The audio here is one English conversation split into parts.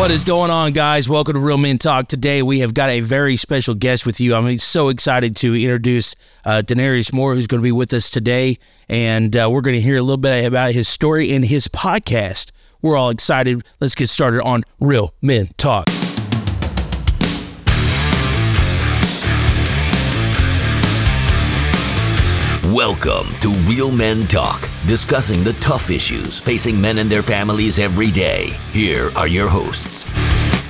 What is going on, guys? Welcome to Real Men Talk. Today, we have got a very special guest with you. I'm so excited to introduce uh, Danarius Moore, who's going to be with us today. And uh, we're going to hear a little bit about his story and his podcast. We're all excited. Let's get started on Real Men Talk. Welcome to Real Men Talk, discussing the tough issues facing men and their families every day. Here are your hosts.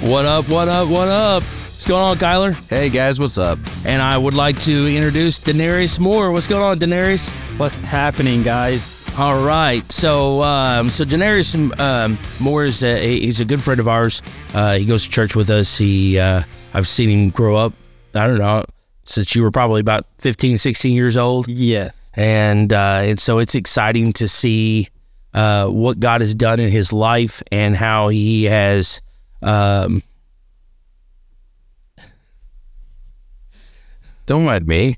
What up, what up, what up? What's going on, Kyler? Hey guys, what's up? And I would like to introduce Danarius Moore. What's going on, Danarius? What's happening, guys? All right, so um, so Danarius um, Moore is a, he's a good friend of ours. Uh, he goes to church with us. He uh, I've seen him grow up. I don't know since you were probably about 15, 16 years old. Yes. And uh, and so it's exciting to see uh, what God has done in his life and how he has. Um, Don't mind me.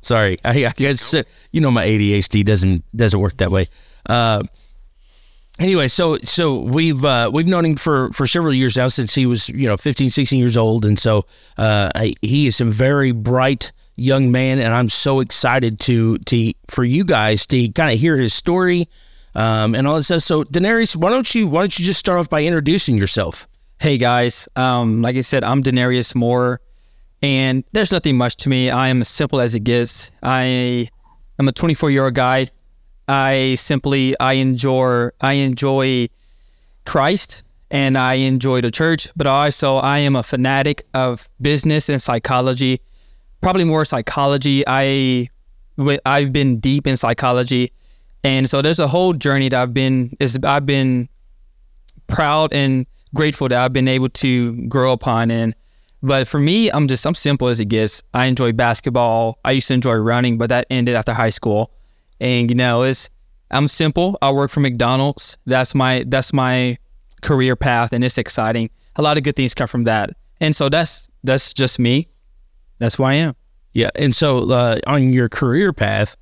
sorry, I, I guess uh, you know my ADHD doesn't doesn't work that way. Uh, anyway, so so we've uh, we've known him for for several years now since he was you know 15, 16 years old, and so uh, I- he is a very bright young man, and I'm so excited to to for you guys to kind of hear his story um, and all that stuff. So, Danarius, why don't you why don't you just start off by introducing yourself? Hey guys, um, like I said, I'm Danarius Moore, and there's nothing much to me. I am as simple as it gets. I am a 24 year old guy. I simply I enjoy I enjoy Christ and I enjoy the church, but also I am a fanatic of business and psychology. Probably more psychology. I I've been deep in psychology, and so there's a whole journey that I've been is I've been proud and grateful that I've been able to grow upon. And but for me, I'm just I'm simple as it gets. I enjoy basketball. I used to enjoy running, but that ended after high school. And you know, it's I'm simple. I work for McDonald's. That's my that's my career path, and it's exciting. A lot of good things come from that. And so that's that's just me. That's who I am. Yeah, and so uh, on your career path,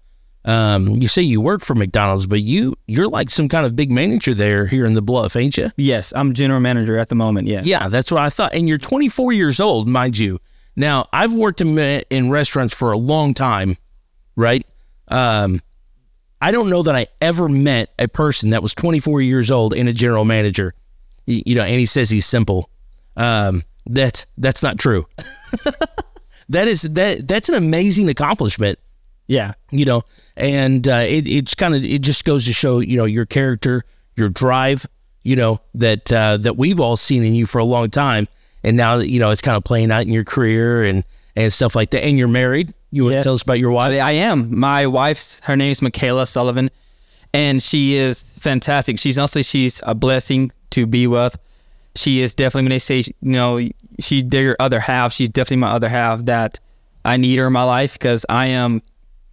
um, you say you work for McDonald's, but you you're like some kind of big manager there here in the Bluff, ain't you? Yes, I'm general manager at the moment. Yeah. Yeah, that's what I thought. And you're 24 years old, mind you. Now, I've worked in in restaurants for a long time, right? Um, I don't know that I ever met a person that was 24 years old and a general manager. You know, and he says he's simple. Um, that's that's not true. that is that that's an amazing accomplishment Yeah. you know, and uh, it, it's kind of it just goes to show you know your character, your drive, you know that uh, that we've all seen in you for a long time, and now that you know it's kind of playing out in your career and and stuff like that. And you're married. You want to tell us about your wife? I am. My wife's her name is Michaela Sullivan, and she is fantastic. She's honestly she's a blessing to be with. She is definitely when they say you know she they're your other half. She's definitely my other half that I need her in my life because I am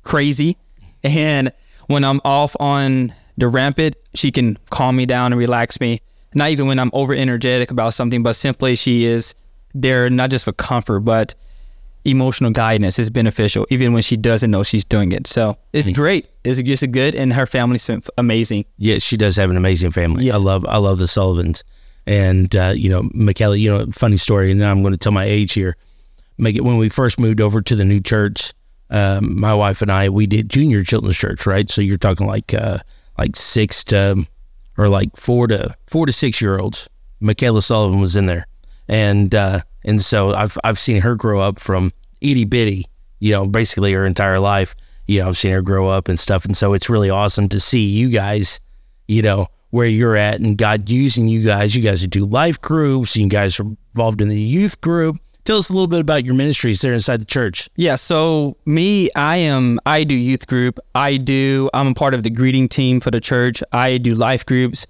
crazy, and when I'm off on the rampant, she can calm me down and relax me. Not even when I'm over energetic about something, but simply she is there not just for comfort, but emotional guidance is beneficial, even when she doesn't know she's doing it. So it's great. It's just good, and her family's been amazing. Yes, she does have an amazing family. Yes. I love I love the Sullivans, and uh, you know, Michaela. You know, funny story, and I'm going to tell my age here. Make it when we first moved over to the new church. Um, my wife and I we did junior children's church, right? So you're talking like uh, like six to or like four to four to six year olds. Michaela Sullivan was in there, and uh, and so I've I've seen her grow up from itty bitty, you know, basically her entire life. You know, I've seen her grow up and stuff, and so it's really awesome to see you guys, you know, where you're at, and God using you guys. You guys do life groups. You guys are involved in the youth group. Tell us a little bit about your ministries there inside the church. Yeah. So me, I am. I do youth group. I do. I'm a part of the greeting team for the church. I do life groups.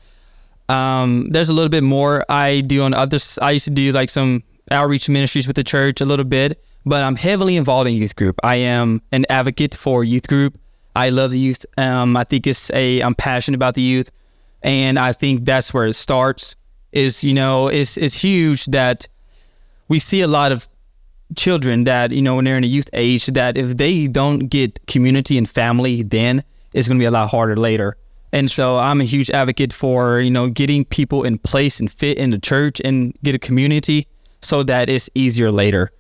Um, there's a little bit more I do on others. I used to do like some outreach ministries with the church a little bit, but I'm heavily involved in youth group. I am an advocate for youth group. I love the youth. Um, I think it's a. I'm passionate about the youth, and I think that's where it starts. Is you know, it's it's huge that we see a lot of children that you know when they're in a youth age that if they don't get community and family then it's going to be a lot harder later And so I'm a huge advocate for, you know, getting people in place and fit in the church and get a community so that it's easier later.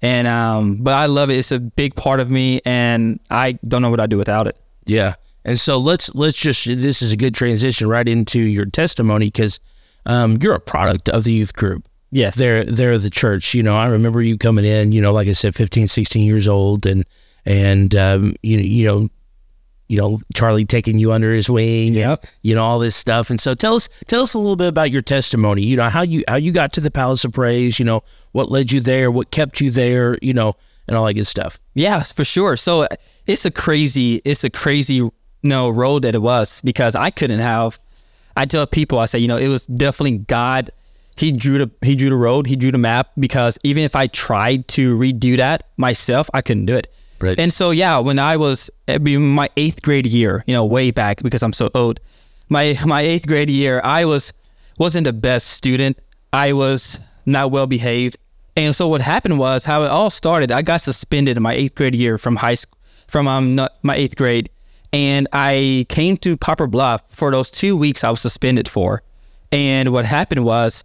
And um but I love it. It's a big part of me and I don't know what I'd do without it. Yeah. And so let's let's just this is a good transition right into your testimony because um, you're a product of the youth group. Yes. They're they're the church. You know, I remember you coming in, you know, like I said, 15, 16 years old and and um, you you know you know Charlie taking you under his wing, Yep. you know all this stuff. And so tell us tell us a little bit about your testimony. You know how you how you got to the Palace of Praise. You know what led you there, what kept you there. You know, and all that good stuff. Yeah, for sure. So uh, it's a crazy, it's a crazy, you know, road that it was because I couldn't have. I tell people, I say, you know, it was definitely God. He drew the he drew the road, he drew the map because even if I tried to redo that myself, I couldn't do it. Right. And so yeah, when I was my eighth grade year, you know, way back because I'm so old. My my eighth grade year, I was wasn't the best student. I was not well behaved. And so what happened was how it all started. I got suspended in my eighth grade year from high school, from um my eighth grade, and I came to Poplar Bluff for those two weeks I was suspended for. And what happened was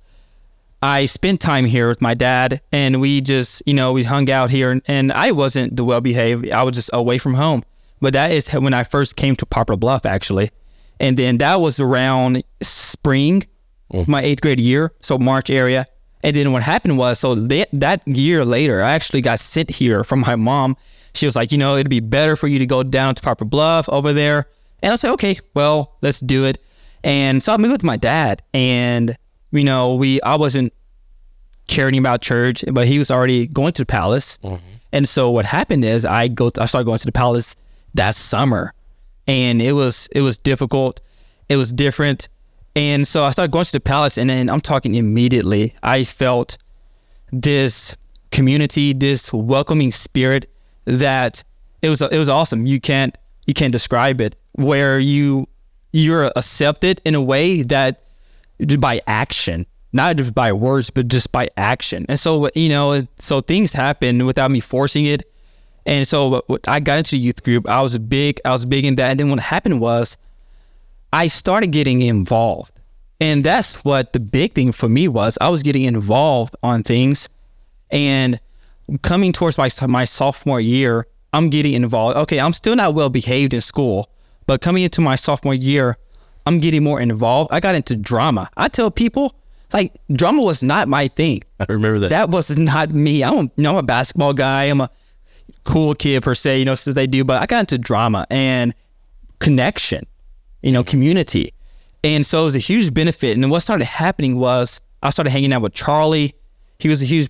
I spent time here with my dad, and we just, you know, we hung out here, and, and I wasn't the well behaved. I was just away from home. But that is when I first came to Poplar Bluff, actually. And then that was around spring, mm. my eighth grade year, so March area. And then what happened was, so that, that year later, I actually got sent here from my mom. She was like, you know, it'd be better for you to go down to Poplar Bluff over there. And I said, okay, well, let's do it. And so I moved with my dad, and you know, we I wasn't caring about church, but he was already going to the palace. Mm-hmm. And so what happened is I go I started going to the palace that summer. And it was it was difficult. It was different. And so I started going to the palace and then I'm talking immediately. I felt this community, this welcoming spirit that it was it was awesome. You can't you can't describe it where you you're accepted in a way that just by action, not just by words, but just by action. And so, you know, so things happen without me forcing it. And so I got into youth group. I was big, I was big in that. And then what happened was I started getting involved. And that's what the big thing for me was. I was getting involved on things and coming towards my my sophomore year, I'm getting involved. Okay, I'm still not well behaved in school, but coming into my sophomore year, I'm getting more involved. I got into drama. I tell people like drama was not my thing. I remember that. That was not me. I'm a, you know, I'm a basketball guy. I'm a cool kid per se, you know, stuff they do. But I got into drama and connection, you know, community. And so it was a huge benefit. And what started happening was I started hanging out with Charlie. He was a huge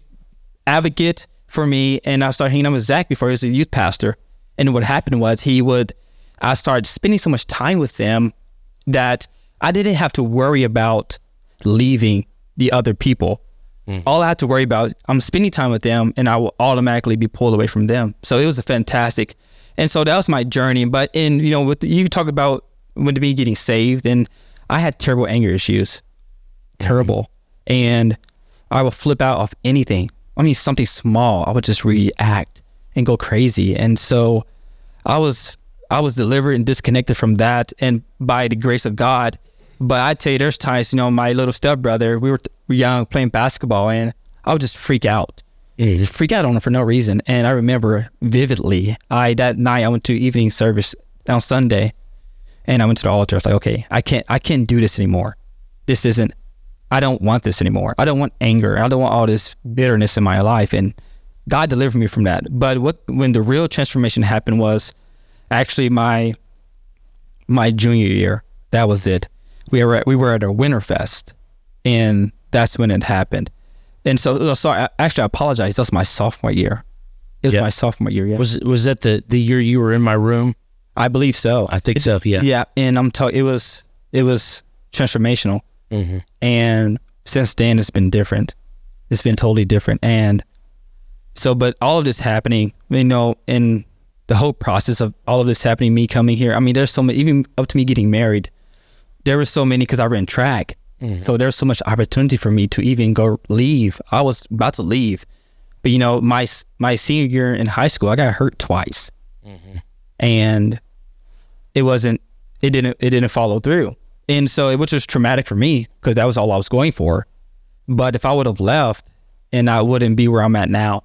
advocate for me. And I started hanging out with Zach before he was a youth pastor. And what happened was he would, I started spending so much time with them that I didn't have to worry about leaving the other people. Mm. All I had to worry about, I'm spending time with them and I will automatically be pulled away from them. So it was a fantastic. And so that was my journey. But in, you know, with you talk about when me getting saved and I had terrible anger issues. Mm-hmm. Terrible. And I would flip out off anything. I mean, something small, I would just react and go crazy. And so I was I was delivered and disconnected from that, and by the grace of God. But I tell you, there's times, you know, my little stepbrother, we were young playing basketball, and I would just freak out, Just freak out on him for no reason. And I remember vividly, I that night I went to evening service on Sunday, and I went to the altar. I was like, okay, I can't, I can't do this anymore. This isn't. I don't want this anymore. I don't want anger. I don't want all this bitterness in my life. And God delivered me from that. But what when the real transformation happened was actually my my junior year. That was it. We were at, we were at a Winterfest, and that's when it happened. And so, sorry. Actually, I apologize. That was my sophomore year. It was Yeah. my sophomore year. Yeah, Was was that the the year you were in my room? I believe so. I think so. Yeah. Yeah, and I'm telling it was it was transformational, Mhm. and since then it's been different. It's been totally different, and so but all of this happening, you know, in the whole process of all of this happening, me coming here. I mean, there's so many, even up to me getting married. There were so many because I ran track, mm-hmm. so there's so much opportunity for me to even go leave. I was about to leave, but you know, my my senior year in high school, I got hurt twice, mm-hmm. and it wasn't it didn't it didn't follow through, and so which was just traumatic for me because that was all I was going for. But if I would have left, and I wouldn't be where I'm at now,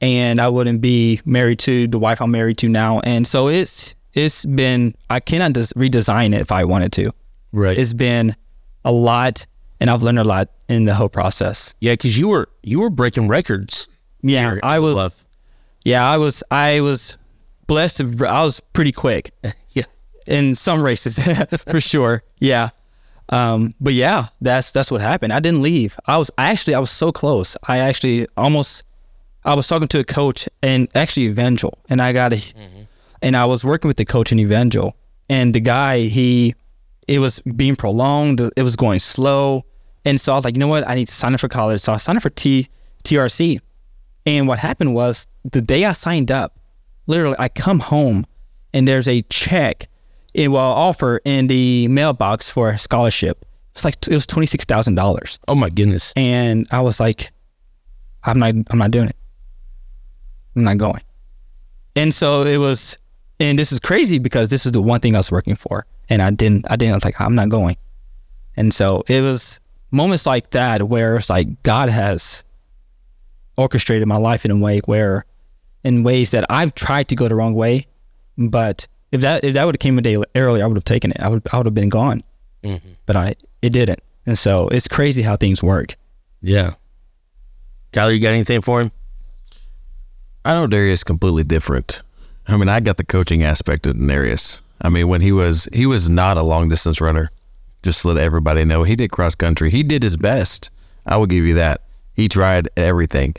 and I wouldn't be married to the wife I'm married to now, and so it's it's been I cannot just redesign it if I wanted to. Right. It's been a lot, and I've learned a lot in the whole process. yeah, because you were you were breaking records. Yeah, I was. Love. Yeah, I was. I was blessed. To, I was pretty quick Yeah. in some races, for sure. Yeah, um, but yeah, that's that's what happened. I didn't leave. I was actually I was so close. I actually almost. I was talking to a coach and actually Evangel, and I got a, mm-hmm. and I was working with the coach in Evangel, and the guy he, it was being prolonged. It was going slow, and so I was like, you know what? I need to sign up for college. So I signed up for T TRC, and what happened was the day I signed up, literally, I come home and there's a check, it well offer in the mailbox for a scholarship. It's like it was twenty six thousand dollars, Oh my goodness. and I was like, I'm not, I'm not doing it. I'm not going. And so it was, and this is crazy because this is the one thing I was working for, and I didn't, I didn't I was like, I'm not going. And so it was moments like that where it's like God has orchestrated my life in a way where, in ways that I've tried to go the wrong way, but if that if that would have came a day earlier, I would have taken it. I would I would have been gone, mm-hmm. but I it didn't. And so it's crazy how things work. Yeah. Kyler, you got anything for him? I know Darius completely different. I mean, I got the coaching aspect of Darius. I mean, when he was he was not a long distance runner. Just to let everybody know, he did cross country. He did his best. I will give you that. He tried everything,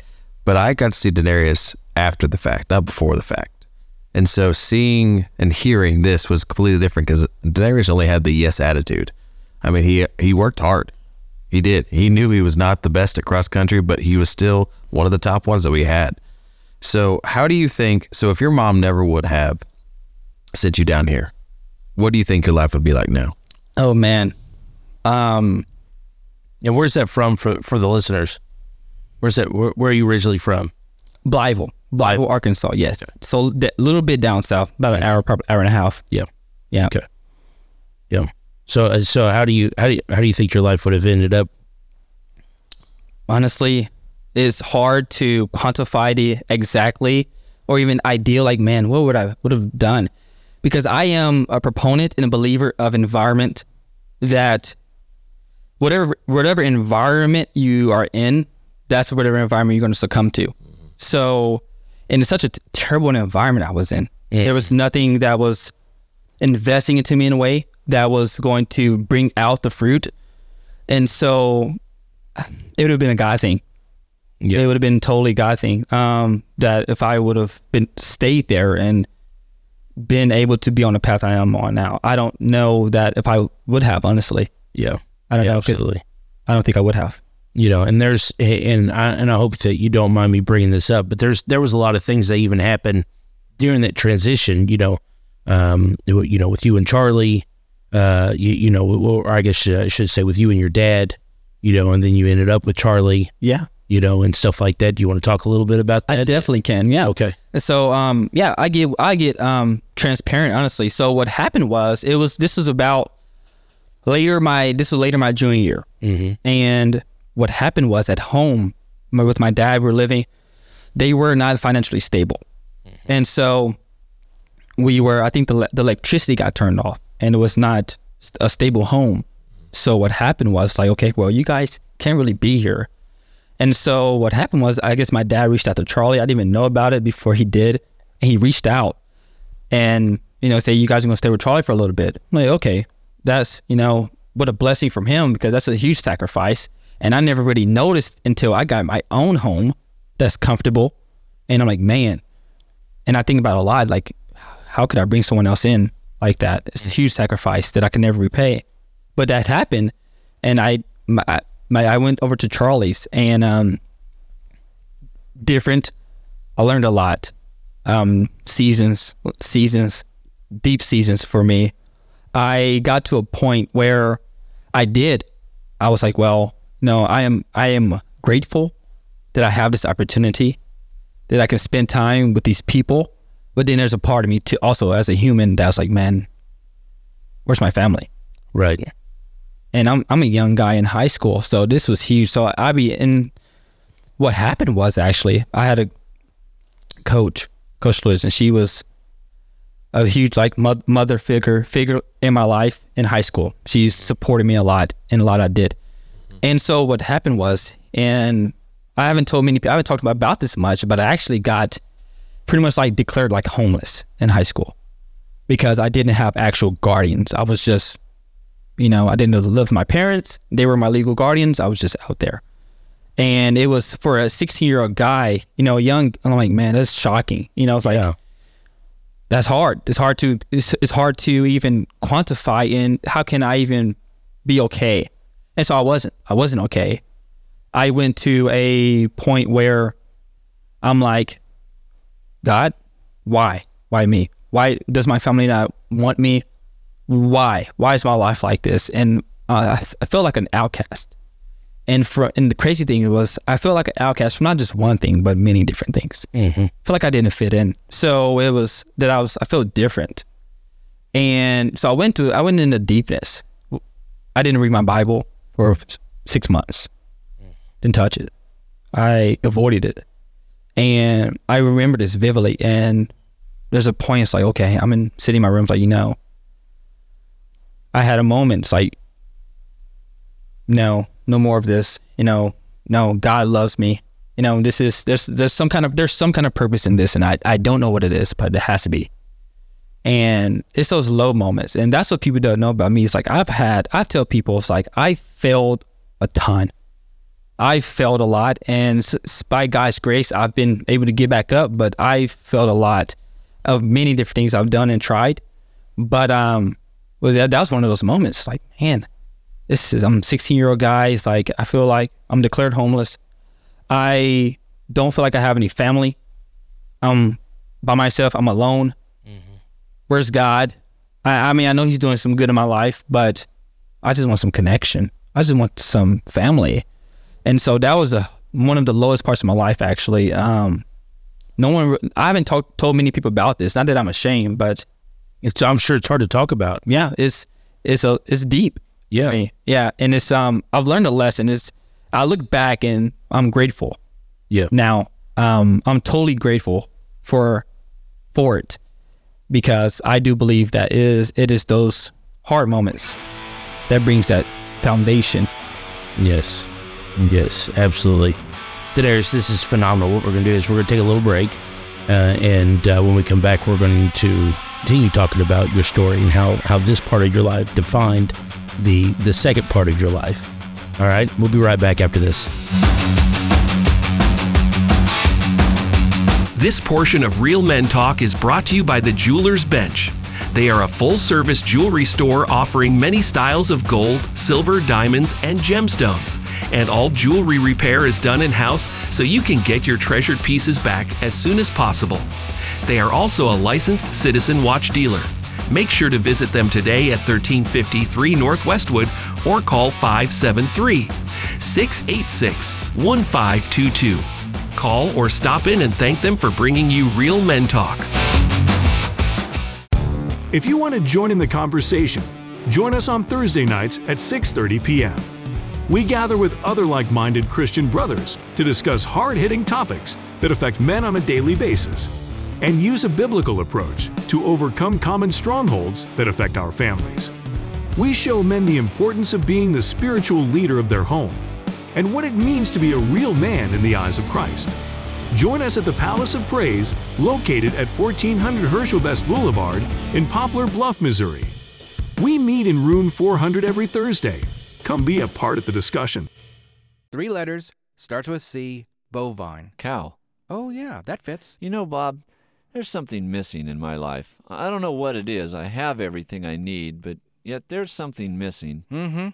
but I got to see Danarius after the fact, not before the fact. And so seeing and hearing this was completely different because Danarius only had the yes attitude. I mean, he he worked hard. He did. He knew he was not the best at cross country, but he was still one of the top ones that we had. So, how do you think? So, if your mom never would have sent you down here, what do you think your life would be like now? Oh man, um, And where's that from for for the listeners? Where's that? Where, where are you originally from? Blytheville, Blytheville, Arkansas. Yes, so a little bit down south, about an hour, probably hour and a half. Yeah. Yeah. Okay. Yeah. So uh, so how do you how do you, how do you think your life would have ended up? honestly it's hard to quantify the exactly or even ideal like man what would i would have done? Because i am a proponent and a believer of environment that whatever whatever environment you are in that's whatever environment you're going to succumb to. So in such a t- terrible environment i was in. There was nothing that was investing into me in a way that was going to bring out the fruit. And so it would have been a God thing. Yeah. It would have been totally God thing. Um, that if I would have been stayed there and been able to be on the path I am on now, I don't know that if I would have honestly. Yeah. I don't Yeah, know. absolutely. I don't think I would have. you know and there's and I and I hope that you don't mind me bringing this up but there's there was a lot of things that even happened during that transition you know um you know with you and Charlie uh you, you know or I guess I should say with you and your dad you know and then you ended up with Charlie Yeah, you know and stuff like that do you want to talk a little bit about that I definitely can. Yeah. okay So um yeah, I get I get um transparent honestly. So what happened was it was this was about later my this was later my junior year, Mhm. and what happened was at home my- with my dad we were living, they were not financially stable, and so we were I think the the electricity got turned off and it was not a stable home. So what happened was like okay, well you guys can't really be here. And so what happened was, I guess my dad reached out to Charlie. I didn't even know about it before he did. And he reached out and, you know, say, you guys are going to stay with Charlie for a little bit. I'm like, okay, that's, you know, what a blessing from him because that's a huge sacrifice. And I never really noticed until I got my own home that's comfortable. And I'm like, man. And I think about a lot, like, how could I bring someone else in like that? It's a huge sacrifice that I can never repay. But that happened. And I, my, my, I went over to Charlie's and um, different. I learned a lot. Um, seasons, seasons, deep seasons for me. I got to a point where I did. I was like, well, no, I am. I am grateful that I have this opportunity, that I can spend time with these people. But then there's a part of me too, also as a human, that's like, man, where's my family? Right. And I'm I'm a young guy in high school, so this was huge. So I be in. What happened was actually I had a coach, Coach Lewis, and she was a huge like mo- mother figure figure in my life in high school. She supported me a lot in a lot I did, mm-hmm. and so what happened was, and I haven't told many people, I haven't talked about this much, but I actually got pretty much like declared like homeless in high school because I didn't have actual guardians. I was just you know, I didn't know the love of my parents. They were my legal guardians. I was just out there. And it was for a 16 year old guy, you know, young. I'm like, man, that's shocking. You know, it's like, Yeah. that's hard. It's hard to, it's, it's hard to even quantify in how can I even be okay? And so I wasn't, I wasn't okay. I went to a point where I'm like, God, why? Why me? Why does my family not want me? Why? Why is my life like this? And uh, I, I felt like an outcast. And for and the crazy thing was, I felt like an outcast from not just one thing, but many different things. Mm-hmm. I felt like I didn't fit in. So it was that I was I felt different. And so I went to I went into deepness. I didn't read my Bible for six months. Didn't touch it. I avoided it. And I remember this vividly. And there's a point, it's like, okay, I'm in sitting in my room, it's like, you know, I had a moment, it's like, no, no more of this. You know, no, God loves me. You know, this is there's there's some kind of there's some kind of purpose in this, and I I don't know what it is, but it has to be. And it's those low moments, and that's what people don't know about me. It's like I've had I tell people it's like I failed a ton. I failed a lot, and by God's grace, I've been able to get back up. But I failed a lot of many different things I've done and tried. But um, was that, that was one of those moments. Like, man, this is I'm a 16 year old guy. It's like I feel like I'm declared homeless. I don't feel like I have any family. I'm by myself. I'm alone. Where's God? I, I mean, I know He's doing some good in my life, but I just want some connection. I just want some family. And so that was a one of the lowest parts of my life, actually. Um, no one, I haven't talked told many people about this. Not that I'm ashamed, but It's, I'm sure it's hard to talk about. yeah, it's it's a it's deep. Yeah. yeah, and it's um I've learned a lesson. It's I look back and I'm grateful. Yeah. Now, um, I'm totally grateful for for it because I do believe that it is it is those hard moments that brings that foundation. Yes. Yes, absolutely. Danarius, this is phenomenal. What we're going to do is we're going to take a little break. Uh, and uh, when we come back, we're going to continue talking about your story and how, how this part of your life defined the, the second part of your life. All right. We'll be right back after this. This portion of Real Men Talk is brought to you by the Jeweler's Bench. They are a full service jewelry store offering many styles of gold, silver, diamonds, and gemstones. And all jewelry repair is done in house so you can get your treasured pieces back as soon as possible. They are also a licensed Citizen Watch dealer. Make sure to visit them today at 1353 Northwestwood or call 573 686 1522. Call or stop in and thank them for bringing you Real Men Talk. If you want to join in the conversation, join us on Thursday nights at 6:30 p.m. We gather with other like-minded Christian brothers to discuss hard-hitting topics that affect men on a daily basis and use a biblical approach to overcome common strongholds that affect our families. We show men the importance of being the spiritual leader of their home and what it means to be a real man in the eyes of Christ. Join us at the Palace of Praise, located at 1400 Herschel Best Boulevard in Poplar Bluff, Missouri. We meet in room 400 every Thursday. Come be a part of the discussion. Three letters, starts with C, bovine. Cow. Oh, yeah, that fits. You know, Bob, there's something missing in my life. I don't know what it is. I have everything I need, but yet there's something missing. Mm hmm.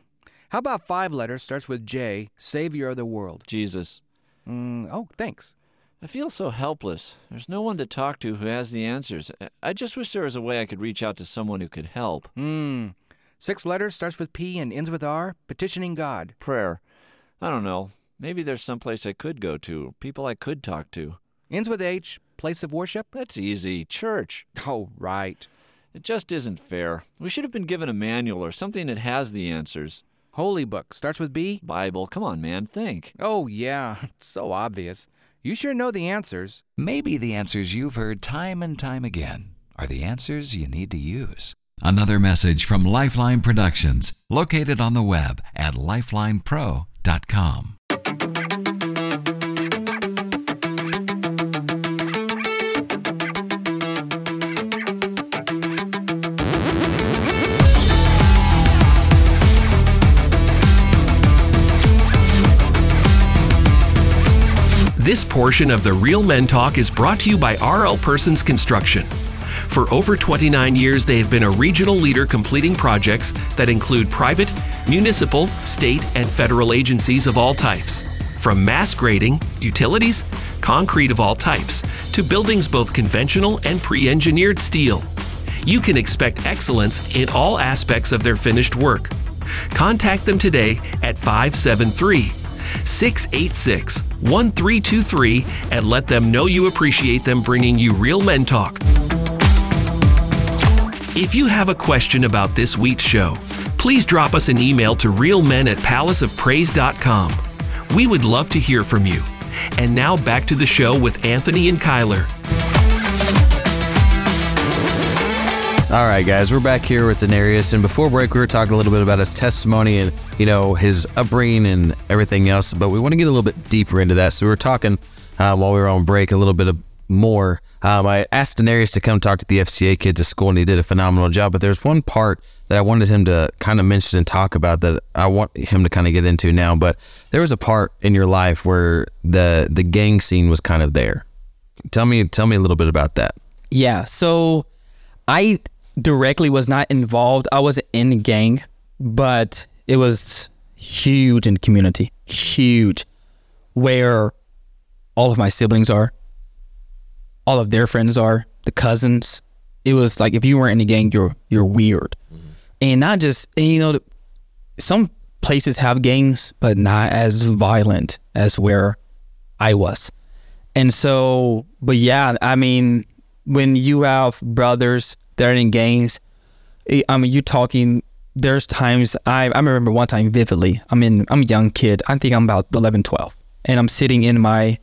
How about five letters, starts with J, Savior of the world? Jesus. Mm, oh, thanks. I feel so helpless. There's no one to talk to who has the answers. I- just wish there was a way I could reach out to someone who could help. Hmm. Six letters, starts with P and ends with R, petitioning God. Prayer. I don't know. Maybe there's some place I could go to, people I could talk to. Ends with H, place of worship. That's easy. Church. Oh, right. It just isn't fair. We should have been given a manual or something that has the answers. Holy book starts with B. Bible, come on, man, think. Oh, yeah, it's so obvious. You sure know the answers. Maybe the answers you've heard time and time again are the answers you need to use. Another message from Lifeline Productions, located on the web at lifelinepro.com. This portion of the Real Men Talk is brought to you by RL Persons Construction. For over 29 years, they have been a regional leader completing projects that include private, municipal, state, and federal agencies of all types. From mass grading, utilities, concrete of all types, to buildings both conventional and pre engineered steel. You can expect excellence in all aspects of their finished work. Contact them today at 573 686 1323 and let them know you appreciate them bringing you Real Men Talk. If you have a question about this week's show, please drop us an email to realmen at palaceofpraise.com. We would love to hear from you. And now back to the show with Anthony and Kyler. All right, guys, we're back here with Danarius, and before break, we were talking a little bit about his testimony and you know his upbringing and everything else. But we want to get a little bit deeper into that. So we were talking um, while we were on break a little bit of more. Um, I asked Danarius to come talk to the FCA kids at school, and he did a phenomenal job. But there's one part that I wanted him to kind of mention and talk about that I want him to kind of get into now. But there was a part in your life where the the gang scene was kind of there. Tell me, tell me a little bit about that. Yeah. So I directly was not involved. I wasn't in the gang, but it was huge in the community. Huge. Where all of my siblings are, all of their friends are, the cousins. It was like if you weren't in the gang, you're you're weird. And not just and you know some places have gangs, but not as violent as where I was. And so, but yeah, I mean, when you have brothers that are in gangs, eh, I mean, you're talking. There's times I I remember one time vividly. I'm in I'm a young kid. I think I'm about 11, 12, and I'm sitting in my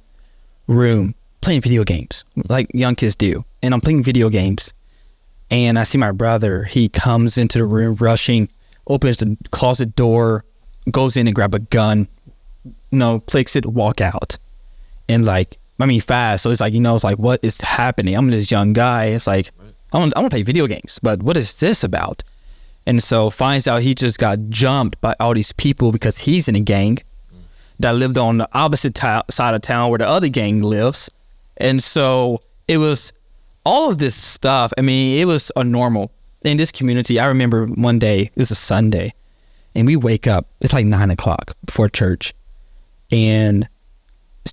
room playing video games like young kids do, and I'm playing video games, and I see my brother. He comes into the room rushing, opens the closet door, goes in and grab a gun, know, clicks it, walk out, and like I mean fast. So it's like you know, it's like what is happening? I'm this young guy. It's like I I want to play video games, but what is this about? And so finds out he just got jumped by all these people because he's in a gang that lived on the opposite ta- side of town where the other gang lives. And so it was all of this stuff. I mean, it was a normal in this community. I remember one day, it was a Sunday, and we wake up, it's like nine o'clock before church, and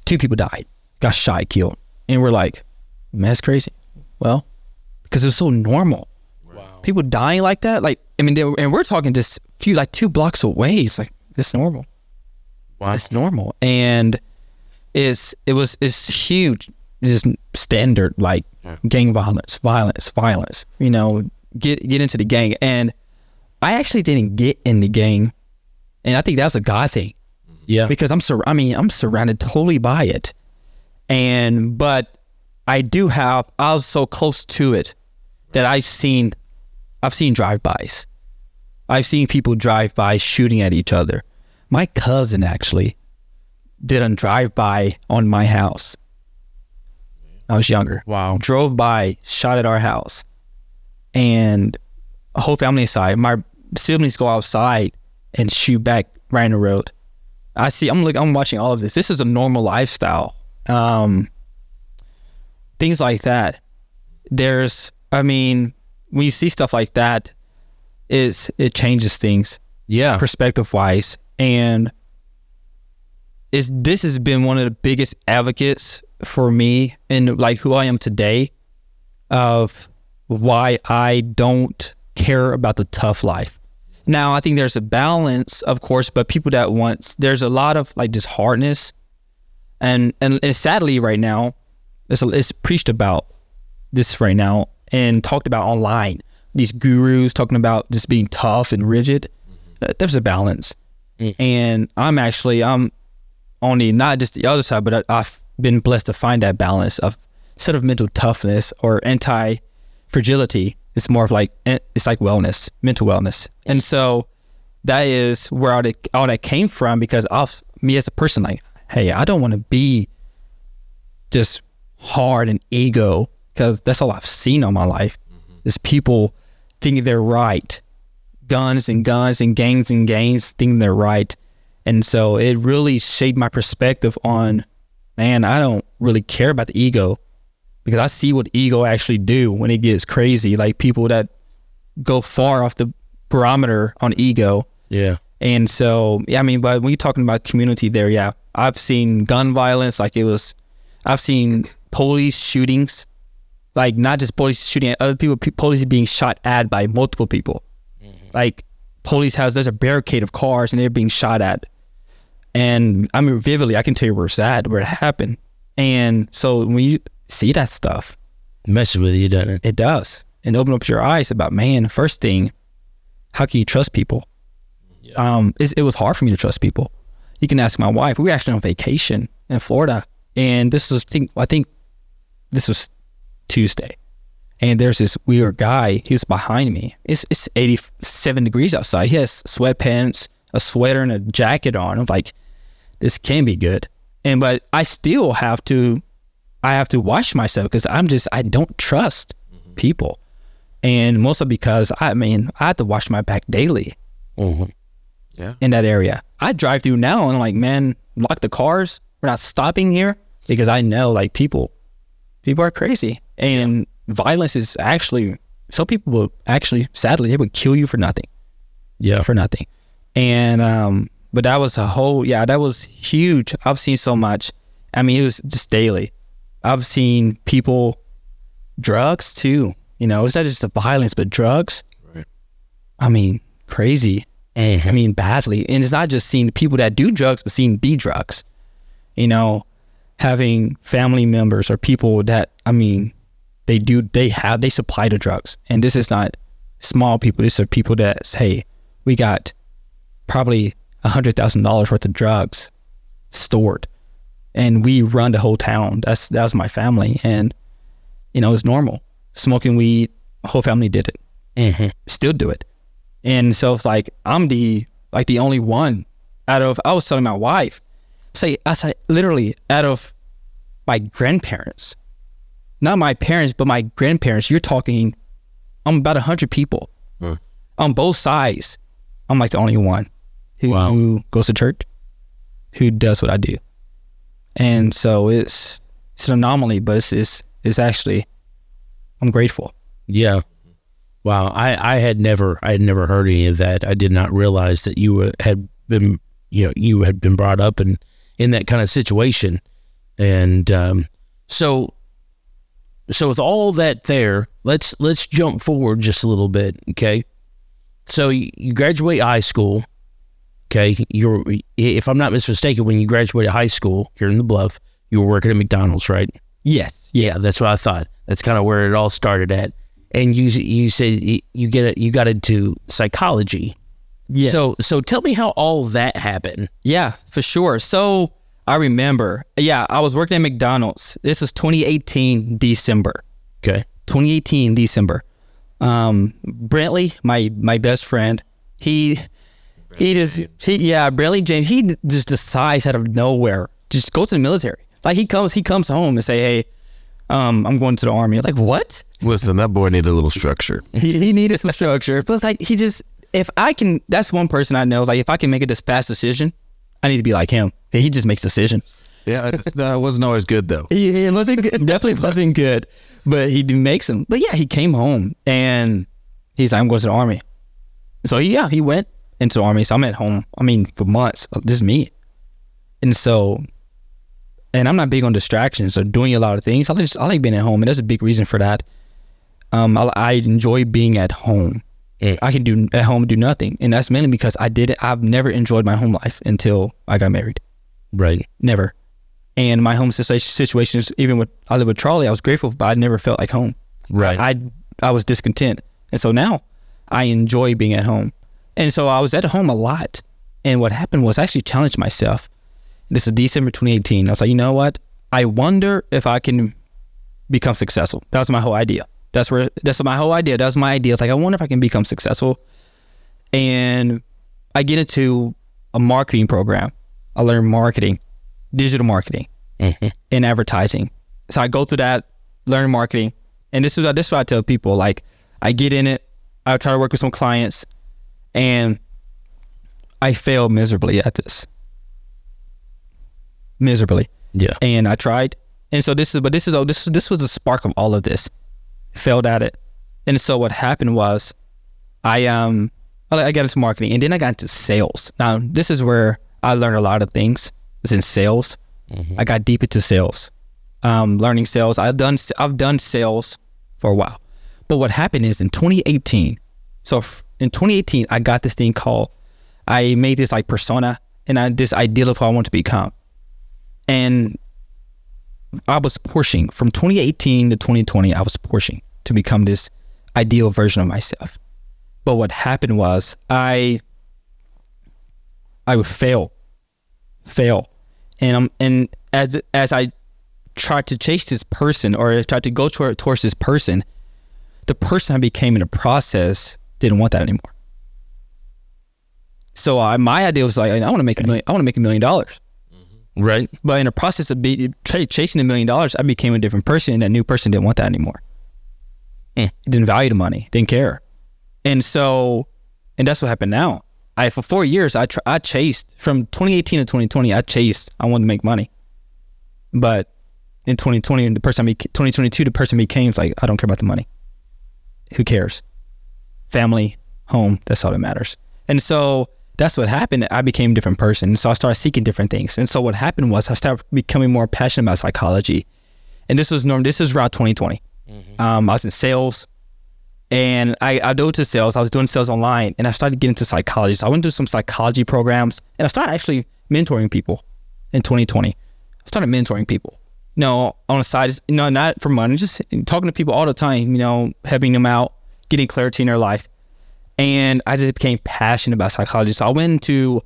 two people died, got shot, killed. And we're like, man, that's crazy. Well, because it's so normal. Wow. People dying like that, like, I mean, they, and we're talking just a few, like two blocks away. It's like, it's normal. Wow. It's normal. And it's, it was, it's huge, just standard, like gang violence, violence, violence, you know, get, get into the gang. And I actually didn't get in the gang. And I think that's a God thing Yeah. because I'm sur- I mean I'm surrounded totally by it, and but I do have I was so close to it that I've seen I've seen drive-bys, I've seen people drive by shooting at each other. My cousin actually did a drive-by on my house. I was younger. Wow. Drove by, shot at our house, and a whole family inside. My siblings go outside and shoot back right in the road. I see. I'm like I'm watching all of this. This is a normal lifestyle. Um, things like that. There's. I mean, when you see stuff like that, is it changes things Yeah. perspective wise, and is this has been one of the biggest advocates for me and like who I am today, of why I don't care about the tough life. Now, I think there's a balance, of course, but people that want there's a lot of like just hardness, and and, and sadly, right now, it's, it's preached about this right now and talked about online. These gurus talking about just being tough and rigid. Uh, There's a balance, and I'm actually I'm on the not just the other side, but I, I've been blessed to find that balance of sort of mental toughness or anti fragility. It's more of like eh, it's like wellness, mental wellness, and so that is where all that, all that came from because of me as a person. Like, hey, I don't want to be just hard and ego because that's all I've seen all my life is people thinking they're right, guns and guns and gangs and gangs thinking they're right, and so it really shaped my perspective on, man, I don't really care about the ego because I see what ego actually do when it gets crazy, like people that go far off the barometer on ego. Yeah. And so, yeah, I mean, but when you're talking about community there, yeah, I've seen gun violence, like it was, I've seen police shootings, like not just police shooting at other people, pe- police being shot at by multiple people. Like police has, there's a barricade of cars and they're being shot at. And I mean, vividly, I can tell you where it's at, where it happened. And so when you see that stuff, Messes with you, doesn't it? it does. And open up your eyes about, man, first thing, how can you trust people? Um, it's, it was hard for me to trust people. You can ask my wife. We were actually on vacation in Florida, and this was think I think this was Tuesday, and there's this weird guy. He's behind me. It's it's 87 degrees outside. He has sweatpants, a sweater, and a jacket on. I'm like, this can be good. And but I still have to, I have to watch myself because I'm just I don't trust mm-hmm. people, and mostly because I mean I have to watch my back daily mm-hmm. Yeah. in that area. I drive through now and I'm like, man, lock the cars. We're not stopping here because I know like people, people are crazy and violence is actually, some people will actually, sadly, they would kill you for nothing. Yeah. For nothing. And, um, but that was a whole, yeah, that was huge. I've seen so much. I mean, it was just daily. I've seen people, drugs too. You know, it's not just the violence, but drugs. Right. I mean, crazy. I mean, badly. And it's not just seeing people that do drugs, but seeing the drugs. You know, having family members or people that, I mean, they do, they have, they supply the drugs. And this is not small people. These are people that say, hey, we got probably a $100,000 worth of drugs stored. And we run the whole town. That's, that was my family. And, you know, it's normal. Smoking weed, whole family did it. Mm-hmm. Still do it. And so it's like I'm the like the only one out of I was telling my wife, say as I say literally out of my grandparents, not my parents, but my grandparents. You're talking, I'm about hundred people on both sides. I'm like the only one who, Wow. who goes to church, who does what I do, and so it's it's an anomaly, but it's it's, it's actually I'm grateful. Yeah. Wow. I, I had never I had never heard any of that. I did not realize that you had been you know you had been brought up in in that kind of situation, and um, so so with all that there, let's let's jump forward just a little bit. Okay. So you, graduate high school. Okay. You're if I'm not mistaken, when you graduated high school here in the Bluff, you were working at McDonald's, right? Yes, Yeah, that's what I thought. That's kind of where it all started at. And you you said you get it, you got into psychology. Yes. So so tell me how all that happened. Yeah, for sure. So I remember, yeah, I was working at McDonald's. This was 2018 December. Okay. 2018 December. Um, Brentley, my my best friend, he he just he yeah, Brentley James. He just decides out of nowhere just go to the military. Like he comes he comes home and say, hey, um, I'm going to the army. Like what? Listen, that boy needed a little structure. he, he needed some structure. But like he just if I can that's one person I know, like if I can make a this fast decision, I need to be like him. He just makes decisions. Yeah, uh, it wasn't always good though. He, it wasn't good. definitely wasn't good. But he makes them. But yeah, he came home and he's like, I'm going to the army. So yeah, he went into the army. So I'm at home. I mean, for months, uh, just me. And so, and I'm not big on distractions or doing a lot of things. I like, I like being at home, and that's a big reason for that. Um, I, I enjoy being at home. I can do at home do nothing, and that's mainly because I didn't. I've never enjoyed my home life until I got married Right. never. And my home situa- situations, even with I live with Charlie, I was grateful, but I never felt like home. Right. I I was discontent. And so now I enjoy being at home. And so I was at home a lot. And what happened was I actually challenged myself. This is December 2018. I was like, you know what? I wonder if I can become successful. That was my whole idea. That's where that's my whole idea. That was my idea. It's like I wonder if I can become successful. And I get into a marketing program. I learn marketing, digital marketing, mm-hmm. and advertising. So I go through that, learn marketing, and this is this is what I tell people. Like I get in it, I try to work with some clients, and I fail miserably at this. Miserably. Yeah. And I tried. And so this is but this is oh, this this was the spark of all of this. Failed at it. And so what happened was I um I got into marketing and then I got into sales. Now this is where I learned a lot of things. It's in sales. I got deep into sales. Um, learning sales. I've done I've done sales for a while. But what happened is in 2018, so f- in 2018, I got this thing called, I made this like persona and I, this ideal of who I want to become. And I was pushing from 2018 to 2020, I was pushing to become this ideal version of myself. But what happened was I, I would fail, fail. And, um, and as, as I tried to chase this person or tried to go toward, towards this person, the person I became in the process didn't want that anymore. So I, my idea was like, I want to make a million. I want to make a million dollars. Right. But in the process of be, tra- chasing a million dollars, I became a different person. And that new person didn't want that anymore. Hmm. Didn't value the money. Didn't care. And so, and that's what happened now. I for four years I tr- I chased from 2018 to 2020. I chased. I wanted to make money. But in 2020, the person I beca- 2022, the person became like, I don't care about the money. Who cares? Family, home. That's all that matters. And so that's what happened. I became a different person. So I started seeking different things. And so what happened was I started becoming more passionate about psychology. And this was norm. This is around 2020. Um, I was in sales, and I I dove to sales. I was doing sales online, and I started getting into psychology. So I went to some psychology programs, and I started actually mentoring people in 2020. I started mentoring people. You know, on the side, you know, not for money, just talking to people all the time. You know, helping them out, getting clarity in their life and I just became passionate about psychology. So I went into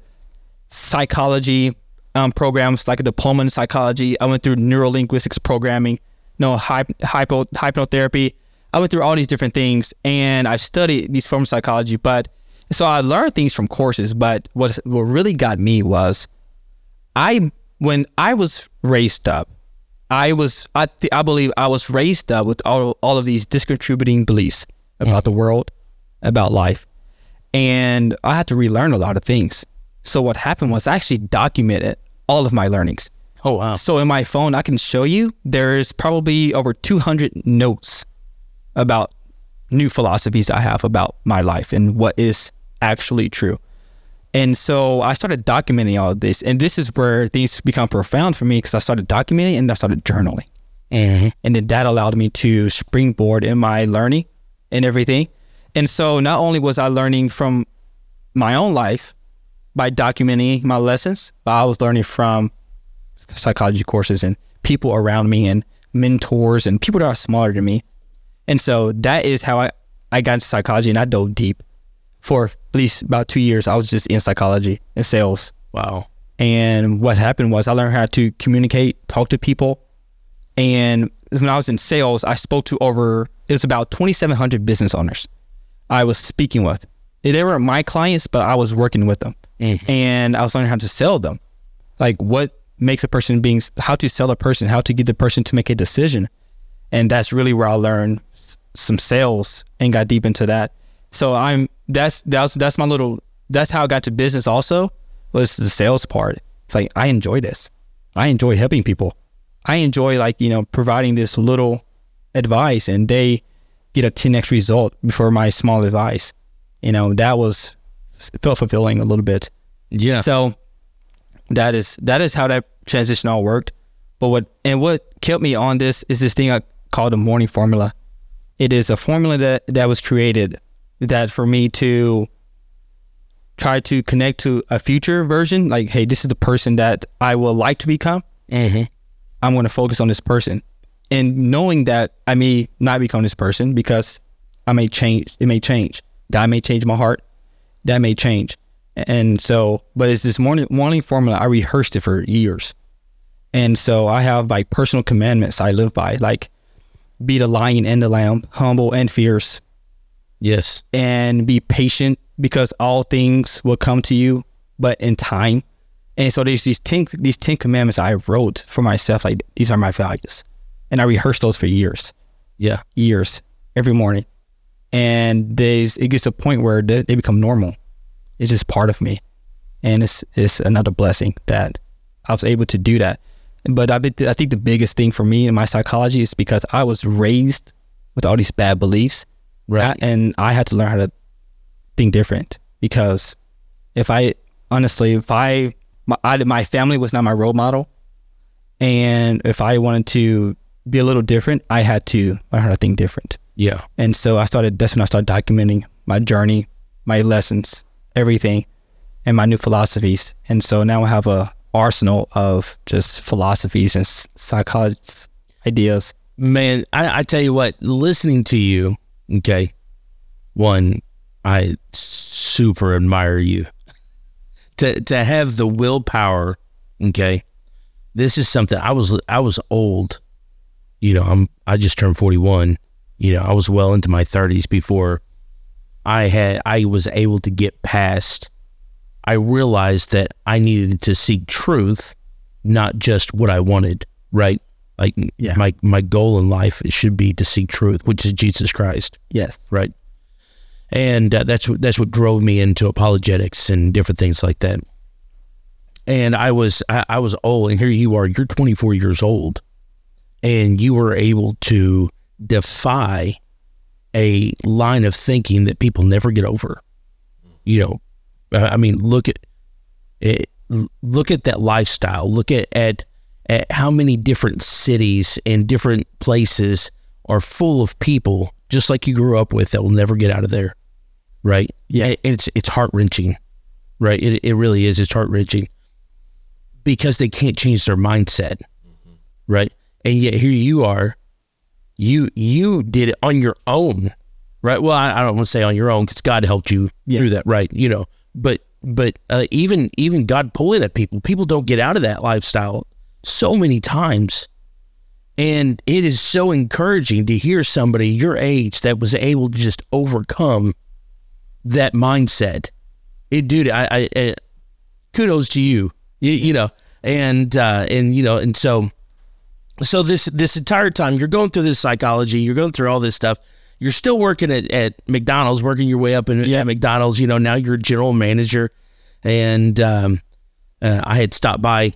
psychology um, programs, like a diploma in psychology. I went through neurolinguistics programming, you know, hyp- hypo, hypnotherapy. I went through all these different things, and I studied these forms of psychology. But so I learned things from courses. But what what really got me was, I when I was raised up, I was I th- I believe I was raised up with all all of these discontributing beliefs about the world, about life, and I had to relearn a lot of things. So what happened was I actually documented all of my learnings. Oh wow. So in my phone, I can show you there's probably over 200 notes about new philosophies I have about my life and what is actually true. And so I started documenting all of this, and this is where things become profound for me because I started documenting and I started journaling, Mhm. and then that allowed me to springboard in my learning and everything. And so not only was I learning from my own life by documenting my lessons, but I was learning from psychology courses and people around me and mentors and people that are smaller than me. And so that is how I, I got into psychology and I dove deep for at least about two years. I was just in psychology and sales. Wow. And what happened was I learned how to communicate, talk to people. And when I was in sales, I spoke to over, it was about 2,700 business owners I was speaking with. They weren't my clients, but I was working with them. Mm-hmm. And I was learning how to sell them. Like what makes a person being, how to sell a person, how to get the person to make a decision. And that's really where I learned s- some sales and got deep into that. So I'm, that's, that's, that's my little, that's how I got to business also was the sales part. It's like, I enjoy this. I enjoy helping people. I enjoy like, you know, providing this little advice and they get a 10x result before my small advice. You know, that was felt fulfilling a little bit. Yeah. So that is that is how that transition all worked. But what and what kept me on this is this thing I call the morning formula. It is a formula that that was created that for me to try to connect to a future version. Like, hey, this is the person that I would like to become. Mm-hmm. I'm going to focus on this person, and knowing that I may not become this person because I may change. It may change. God may change my heart. That may change. And so, but it's this morning morning formula. I rehearsed it for years, and so I have like personal commandments I live by, like be the lion and the lamb, humble and fierce, Yes. and be patient because all things will come to you, but in time. And so there's these ten these ten commandments I wrote for myself. Like these are my values, and I rehearsed those for years, Yeah. years every morning. And there's it gets to a point where they, they become normal. It's just part of me, and it's it's another blessing that I was able to do that. But I, I think the biggest thing for me in my psychology is because I was raised with all these bad beliefs, Right. and I had to learn how to think different because if I honestly, if I my, I my family was not my role model, and if I wanted to be a little different, I had to learn how to think different. Yeah. And so I started. That's when I started documenting my journey, my lessons, everything, and my new philosophies. And so now I have a arsenal of just philosophies and psychology ideas. Man, I, I tell you what, listening to you, okay, one, I super admire you. to to have the willpower, okay. This is something I was I was old. You know, I'm I just turned 41. You know, I was well into my 30s before I had I was able to get past I realized that I needed to seek truth, not just what I wanted, right? Like Yeah. my my goal in life should be to seek truth, which is Jesus Christ, Yes. right? And uh, that's what that's what drove me into apologetics and different things like that. And I was I, I was old, and here you are. You're 24 years old, and you were able to defy a line of thinking that people never get over. You know, I mean, look at it, look at that lifestyle. Look at, at at how many different cities and different places are full of people just like you grew up with that will never get out of there, right? Yeah. And it's it's heart wrenching, right? It it really is. It's heart wrenching because they can't change their mindset, mm-hmm. right? And yet here you are, you you did it on your own, right? Well, I, I don't want to say on your own because God helped you Yeah. through that, right? You know, but but uh, even even God pulling at people, people don't get out of that lifestyle so many times, and it is so encouraging to hear somebody your age that was able to just overcome that mindset. It, dude, I, I, I kudos to you. You, you know, and uh, and you know, and so so this this entire time you're going through this psychology, you're going through all this stuff. You're still working at, at McDonald's, working your way up in, at McDonald's. You know, now you're general manager, and um, uh, I had stopped by.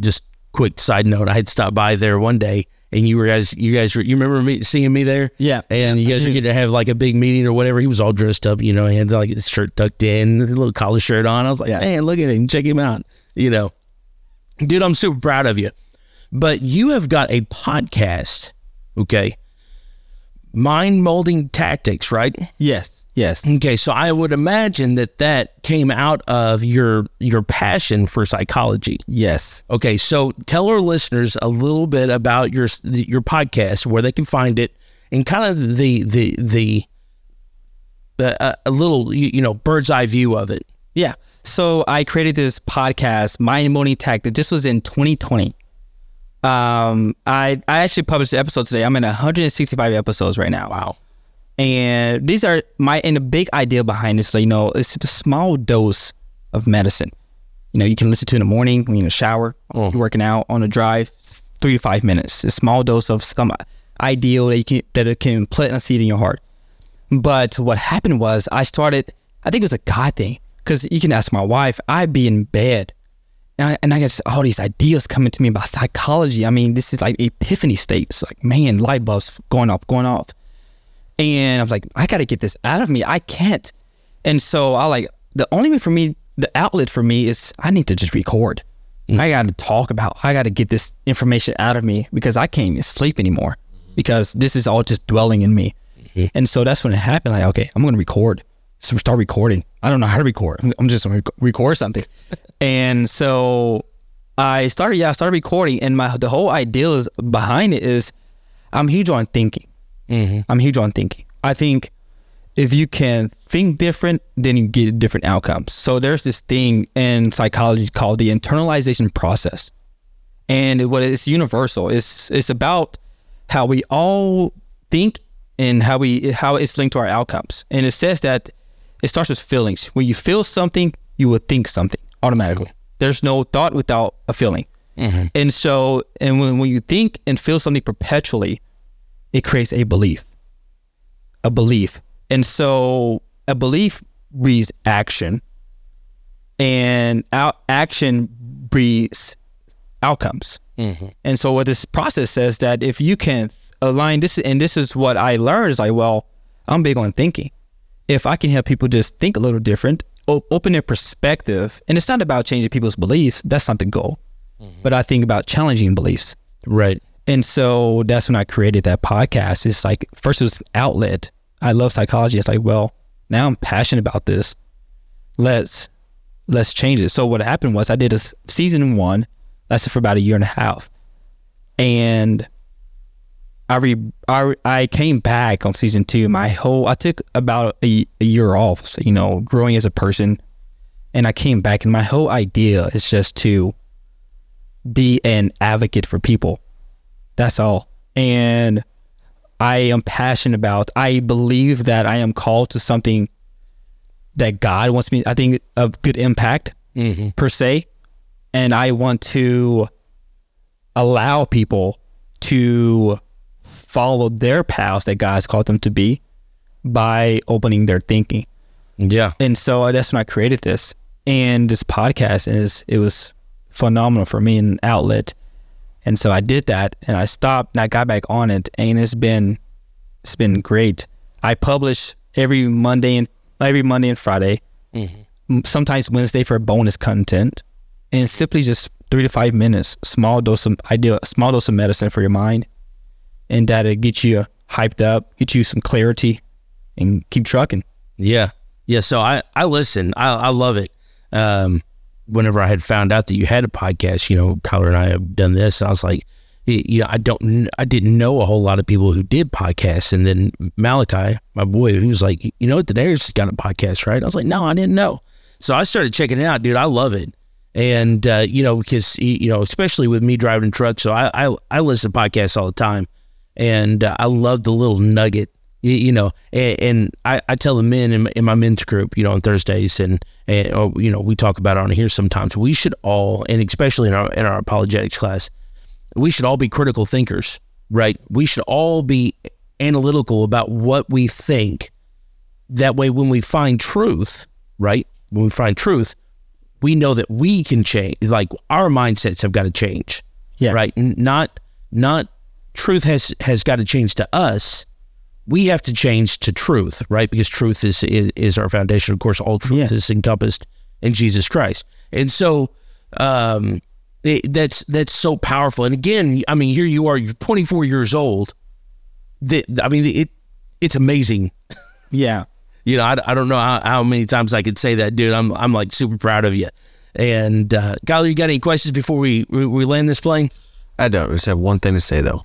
Just quick side note, I had stopped by there one day, and you were guys, you guys, were, you remember me seeing me there? Yeah. And you guys were getting to have like a big meeting or whatever. He was all dressed up, you know, he had like his shirt tucked in, a little collar shirt on. I was like, Yeah. man, look at him, check him out. You know, dude, I'm super proud of you. But you have got a podcast, okay? Mind molding tactics, right? Yes. Yes. Okay, so I would imagine that that came out of your your passion for psychology. Yes. Okay, so tell our listeners a little bit about your your podcast, where they can find it, and kind of the the the uh, a little you, you know bird's eye view of it. Yeah. So I created this podcast, Mind Molding Tactic. This was in 2020. Um, I I actually published the episode today. I'm in 165 episodes right now. Wow. And these are my and the big idea behind this, so you know, it's a small dose of medicine. You know, you can listen to in the morning when you're in the shower, you're working out on a drive, three to five minutes. A small dose of some ideal that you can that it can plant a seed in your heart. But what happened was I started. I think it was a God thing because you can ask my wife. I'd be in bed, and I, and I get all these ideas coming to me about psychology. I mean, this is like epiphany states. Like man, light bulbs going off, going off. And I was like, I got to get this out of me. I can't. And so I like the only way for me, the outlet for me is I need to just record. Mm. I got to talk about. I got to get this information out of me because I can't even sleep anymore because this is all just dwelling in me. Mm-hmm. And so that's when it happened. Like, okay, I'm going to record. So start recording. I don't know how to record. I'm- just going to record something. and so I started. Yeah, I started recording, and my the whole idea is behind it is I'm huge on thinking. Mm-hmm. I'm huge on thinking. I think if you can think different, then you get different outcomes. So there's this thing in psychology called the internalization process, and what it's universal. It's it's about how we all think and how we how it's linked to our outcomes. And it says that it starts with feelings. When you feel something, you will think something automatically. There's no thought without a feeling. Mm-hmm. And so, and when, when you think and feel something perpetually, it creates a belief. A belief. And so a belief breeds action, and out, action breeds outcomes. Mm-hmm. And so what this process says that if you can align this, and this is what I learned is like, well, I'm big on thinking. If I can help people just think a little different, o- open their perspective, and it's not about changing people's beliefs. That's not the goal. Mm-hmm. But I think about challenging beliefs. Right. And so that's when I created that podcast. It's like first it was outlet. I love psychology. It's like, well, now I'm passionate about this. Let's let's change it. So what happened was I did a season one, lasted for about a year and a half, and I re, I, I came back on season two. My whole I took about a, a year off, so, you know, growing as a person, and I came back, and my whole idea is just to be an advocate for people. That's all. And I am passionate about. I believe that I am called to something that God wants me. I think of good impact mm-hmm. per se, and I want to allow people to follow their paths that God's called them to be by opening their thinking. Yeah. And so uh, that's when I created this. And this podcast is it was phenomenal for me an outlet. And so I did that and I stopped and I got back on it and it's been it's been great. I publish every Monday and every Monday and Friday. Mm-hmm. m- Sometimes Wednesday for bonus content. And simply just three to five minutes, small dose of idea small dose of medicine for your mind. And that'll get you hyped up, get you some clarity and keep trucking. Yeah. Yeah. So I, I listen. I, I love it. Um, whenever I had found out that you had a podcast, you know, Kyler and I have done this. I was like, you know, I don't, I didn't know a whole lot of people who did podcasts. And then Malachi, my boy, he was like, you know what, the Dares got a podcast, right? I was like, no, I didn't know. So I started checking it out, dude. I love it. And, uh, you know, because, you know, especially with me driving a truck. So I, I, I listen to podcasts all the time. And uh, I love the little nugget you, you know, and, and I, I tell the men in, my- in my men's group, you know, on Thursdays, and and oh, you know, we talk about it on here sometimes. We should all, and especially in our in our apologetics class, we should all be critical thinkers, right? We should all be analytical about what we think. That way, when we find truth, right? When we find truth, we know that we can change. Like our mindsets have got to change, Yeah. right? Not not truth has has got to change to us we have to change to truth, right? Because truth is is, is our foundation. Of course, all truth Yeah. is encompassed in Jesus Christ, and so um, it, that's that's so powerful. And again, I mean, here you are, you're 24 years old. The, I mean, it it's amazing. Yeah. You know, I, I don't know how, how many times I could say that, dude. I'm I'm like super proud of you. And uh, Kyler, you got any questions before we we, we land this plane? I don't. I just have one thing to say though.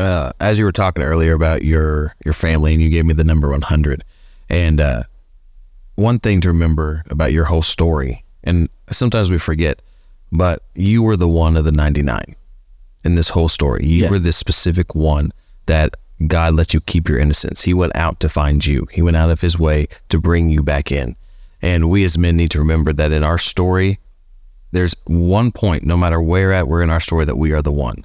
Uh, as you were talking earlier about your your family, and you gave me the number one hundred, and uh, one thing to remember about your whole story, and sometimes we forget, but you were the one of the ninety nine in this whole story. You Yeah. were the specific one that God let you keep your innocence. He went out to find you. He went out of his way to bring you back in. And we as men need to remember that in our story, there's one point, no matter where at we're in our story, that we are the one.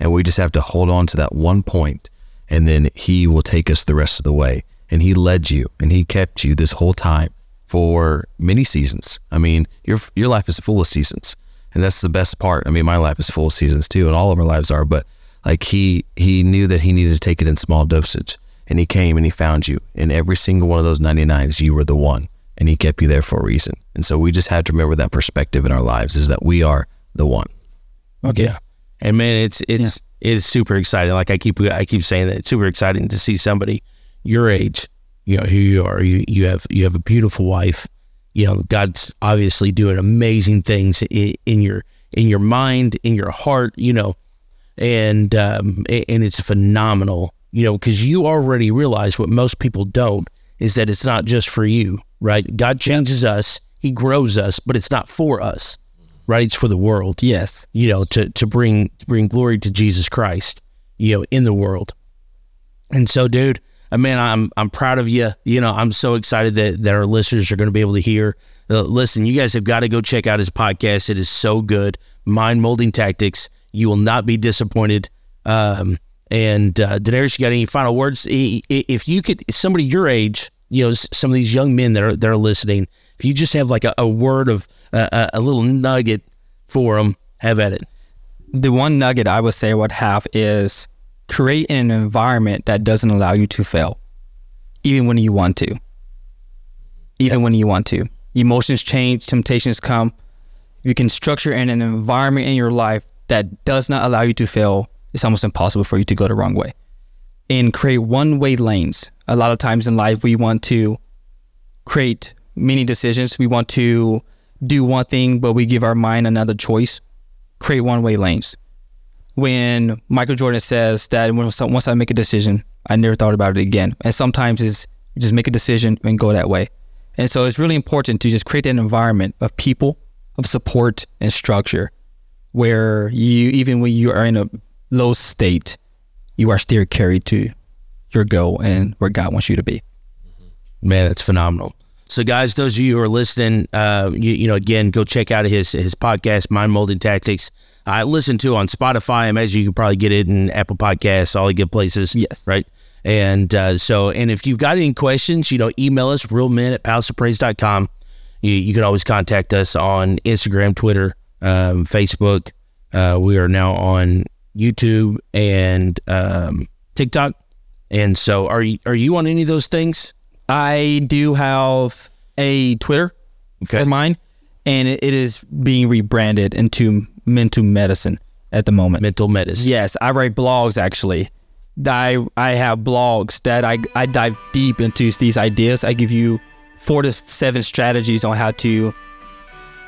And we just have to hold on to that one point, and then he will take us the rest of the way. And he led you and he kept you this whole time for many seasons. I mean, your your life is full of seasons. And that's the best part. I mean, my life is full of seasons too, and all of our lives are, but like he he knew that he needed to take it in small dosage. And he came and he found you. In every single one of those 99s, you were the one. And he kept you there for a reason. And so we just have to remember that perspective in our lives is that we are the one. Okay. Yeah. And man, it's it's it's super exciting. Like I keep I keep saying that it's super exciting to see somebody your age, you know, who you are. You you have you have a beautiful wife. You know, God's obviously doing amazing things in, in your in your mind, in your heart. You know, and um, and it's phenomenal. You know, because you already realize what most people don't is that it's not just for you, right? God changes us, He grows us, but it's not for us, right? It's for the world. Yes. You know, to to bring to bring glory to Jesus Christ, you know, in the world. And so, dude, I mean, I'm I'm proud of you. You know, I'm so excited that that our listeners are going to be able to hear. Uh, listen, you guys have got to go check out his podcast. It is so good. Mind molding tactics. You will not be disappointed. Um, and uh, Danarius, you got any final words? If you could, somebody your age, you know, some of these young men that are that are listening, if you just have like a, a word of uh, a, little nugget for them, have at it. The one nugget I would say I would have is create an environment that doesn't allow you to fail, even when you want to. Even when you want to. Emotions change, temptations come. You can structure in an environment in your life that does not allow you to fail. It's almost impossible for you to go the wrong way. And create one way lanes. A lot of times in life, we want to create many decisions. We want to do one thing, but we give our mind another choice. Create one way lanes. When Michael Jordan says that once I make a decision, I never thought about it again. And sometimes it's just make a decision and go that way. And so it's really important to just create an environment of people, of support and structure where you, even when you are in a low state, you are still carried to your goal and where God wants you to be. Man, that's phenomenal. So, guys, those of you who are listening, uh, you, you know, again, go check out his his podcast, Mind Molding Tactics. I listen to on Spotify. I imagine you can probably get it in Apple Podcasts, all the good places. Yes. Right. And uh, so, and if you've got any questions, you know, email us, realmen at palaceofpraise.com. You, you can always contact us on Instagram, Twitter, um, Facebook. Uh, we are now on YouTube and um, TikTok. And so, are you, are you on any of those things? I do have a Twitter for mine, and it, it is being rebranded into Mental Medicine at the moment. Mental Medicine. Yes, I write blogs actually. I I have blogs that I I dive deep into these ideas. I give you four to seven strategies on how to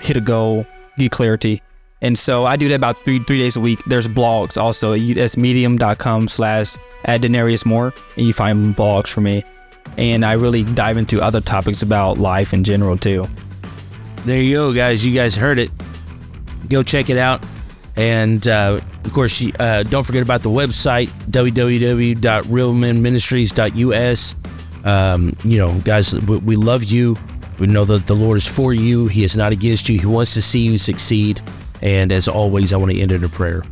hit a goal, get clarity. And so I do that about three three days a week. There's blogs also. That's medium.com slash at Danarius Moore, and you find blogs for me. And I really dive into other topics about life in general too. There you go, guys. You guys heard it. Go check it out. And uh, of course, uh, don't forget about the website, www.realmenministries.us. Um, you know, guys, we love you. We know that the Lord is for you, He is not against you. He wants to see you succeed. And as always, I want to end in a prayer.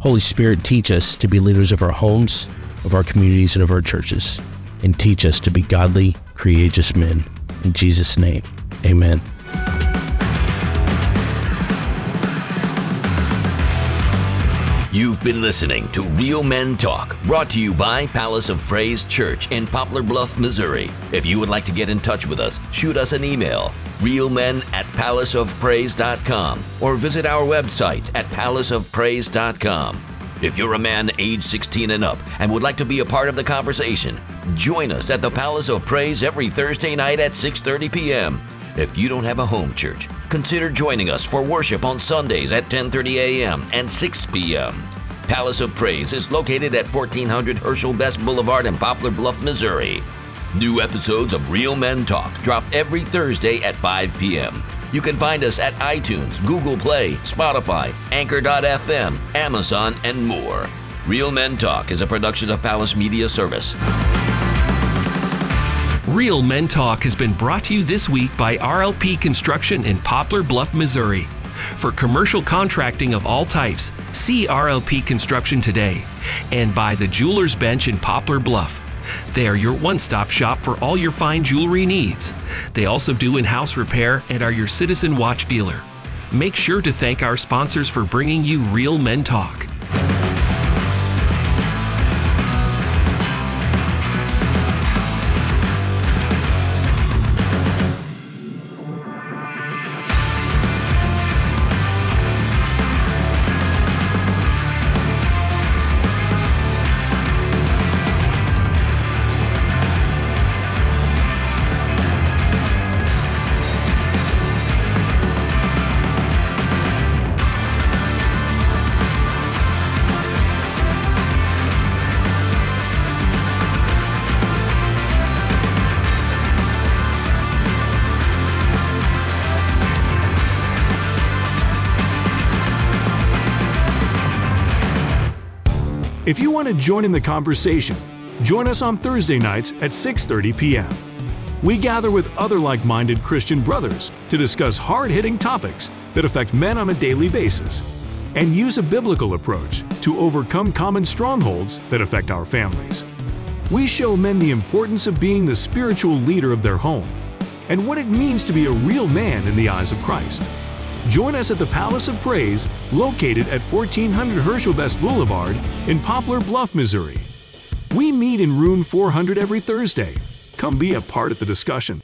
Holy Spirit, teach us to be leaders of our homes, of our communities, and of our churches. And teach us to be godly, courageous men. In Jesus' name, amen. You've been listening to Real Men Talk, brought to you by Palace of Praise Church in Poplar Bluff, Missouri. If you would like to get in touch with us, shoot us an email, realmen at palaceofpraise.com, or visit our website at palaceofpraise.com. If you're a man age 16 and up and would like to be a part of the conversation, join us at the Palace of Praise every Thursday night at 6:30 p.m. If you don't have a home church, consider joining us for worship on Sundays at 10:30 a.m. and 6 p.m. Palace of Praise is located at 1400 Herschel Best Boulevard in Poplar Bluff, Missouri. New episodes of Real Men Talk drop every Thursday at 5 p.m. You can find us at iTunes, Google Play, Spotify, Anchor.fm, Amazon, and more. Real Men Talk is a production of Palace Media Service. Real Men Talk has been brought to you this week by RLP Construction in Poplar Bluff, Missouri. For commercial contracting of all types, see RLP Construction today. And by the Jeweler's Bench in Poplar Bluff. They are your one stop shop for all your fine jewelry needs. They also do in house repair and are your citizen watch dealer. Make sure to thank our sponsors for bringing you Real Men Talk. Join in the conversation, join us on Thursday nights at 6:30 p.m. We gather with other like-minded Christian brothers to discuss hard-hitting topics that affect men on a daily basis and use a biblical approach to overcome common strongholds that affect our families. We show men the importance of being the spiritual leader of their home and what it means to be a real man in the eyes of Christ. Join us at the Palace of Praise, located at 1400 Herschel Best Boulevard in Poplar Bluff, Missouri. We meet in room 400 every Thursday. Come be a part of the discussion.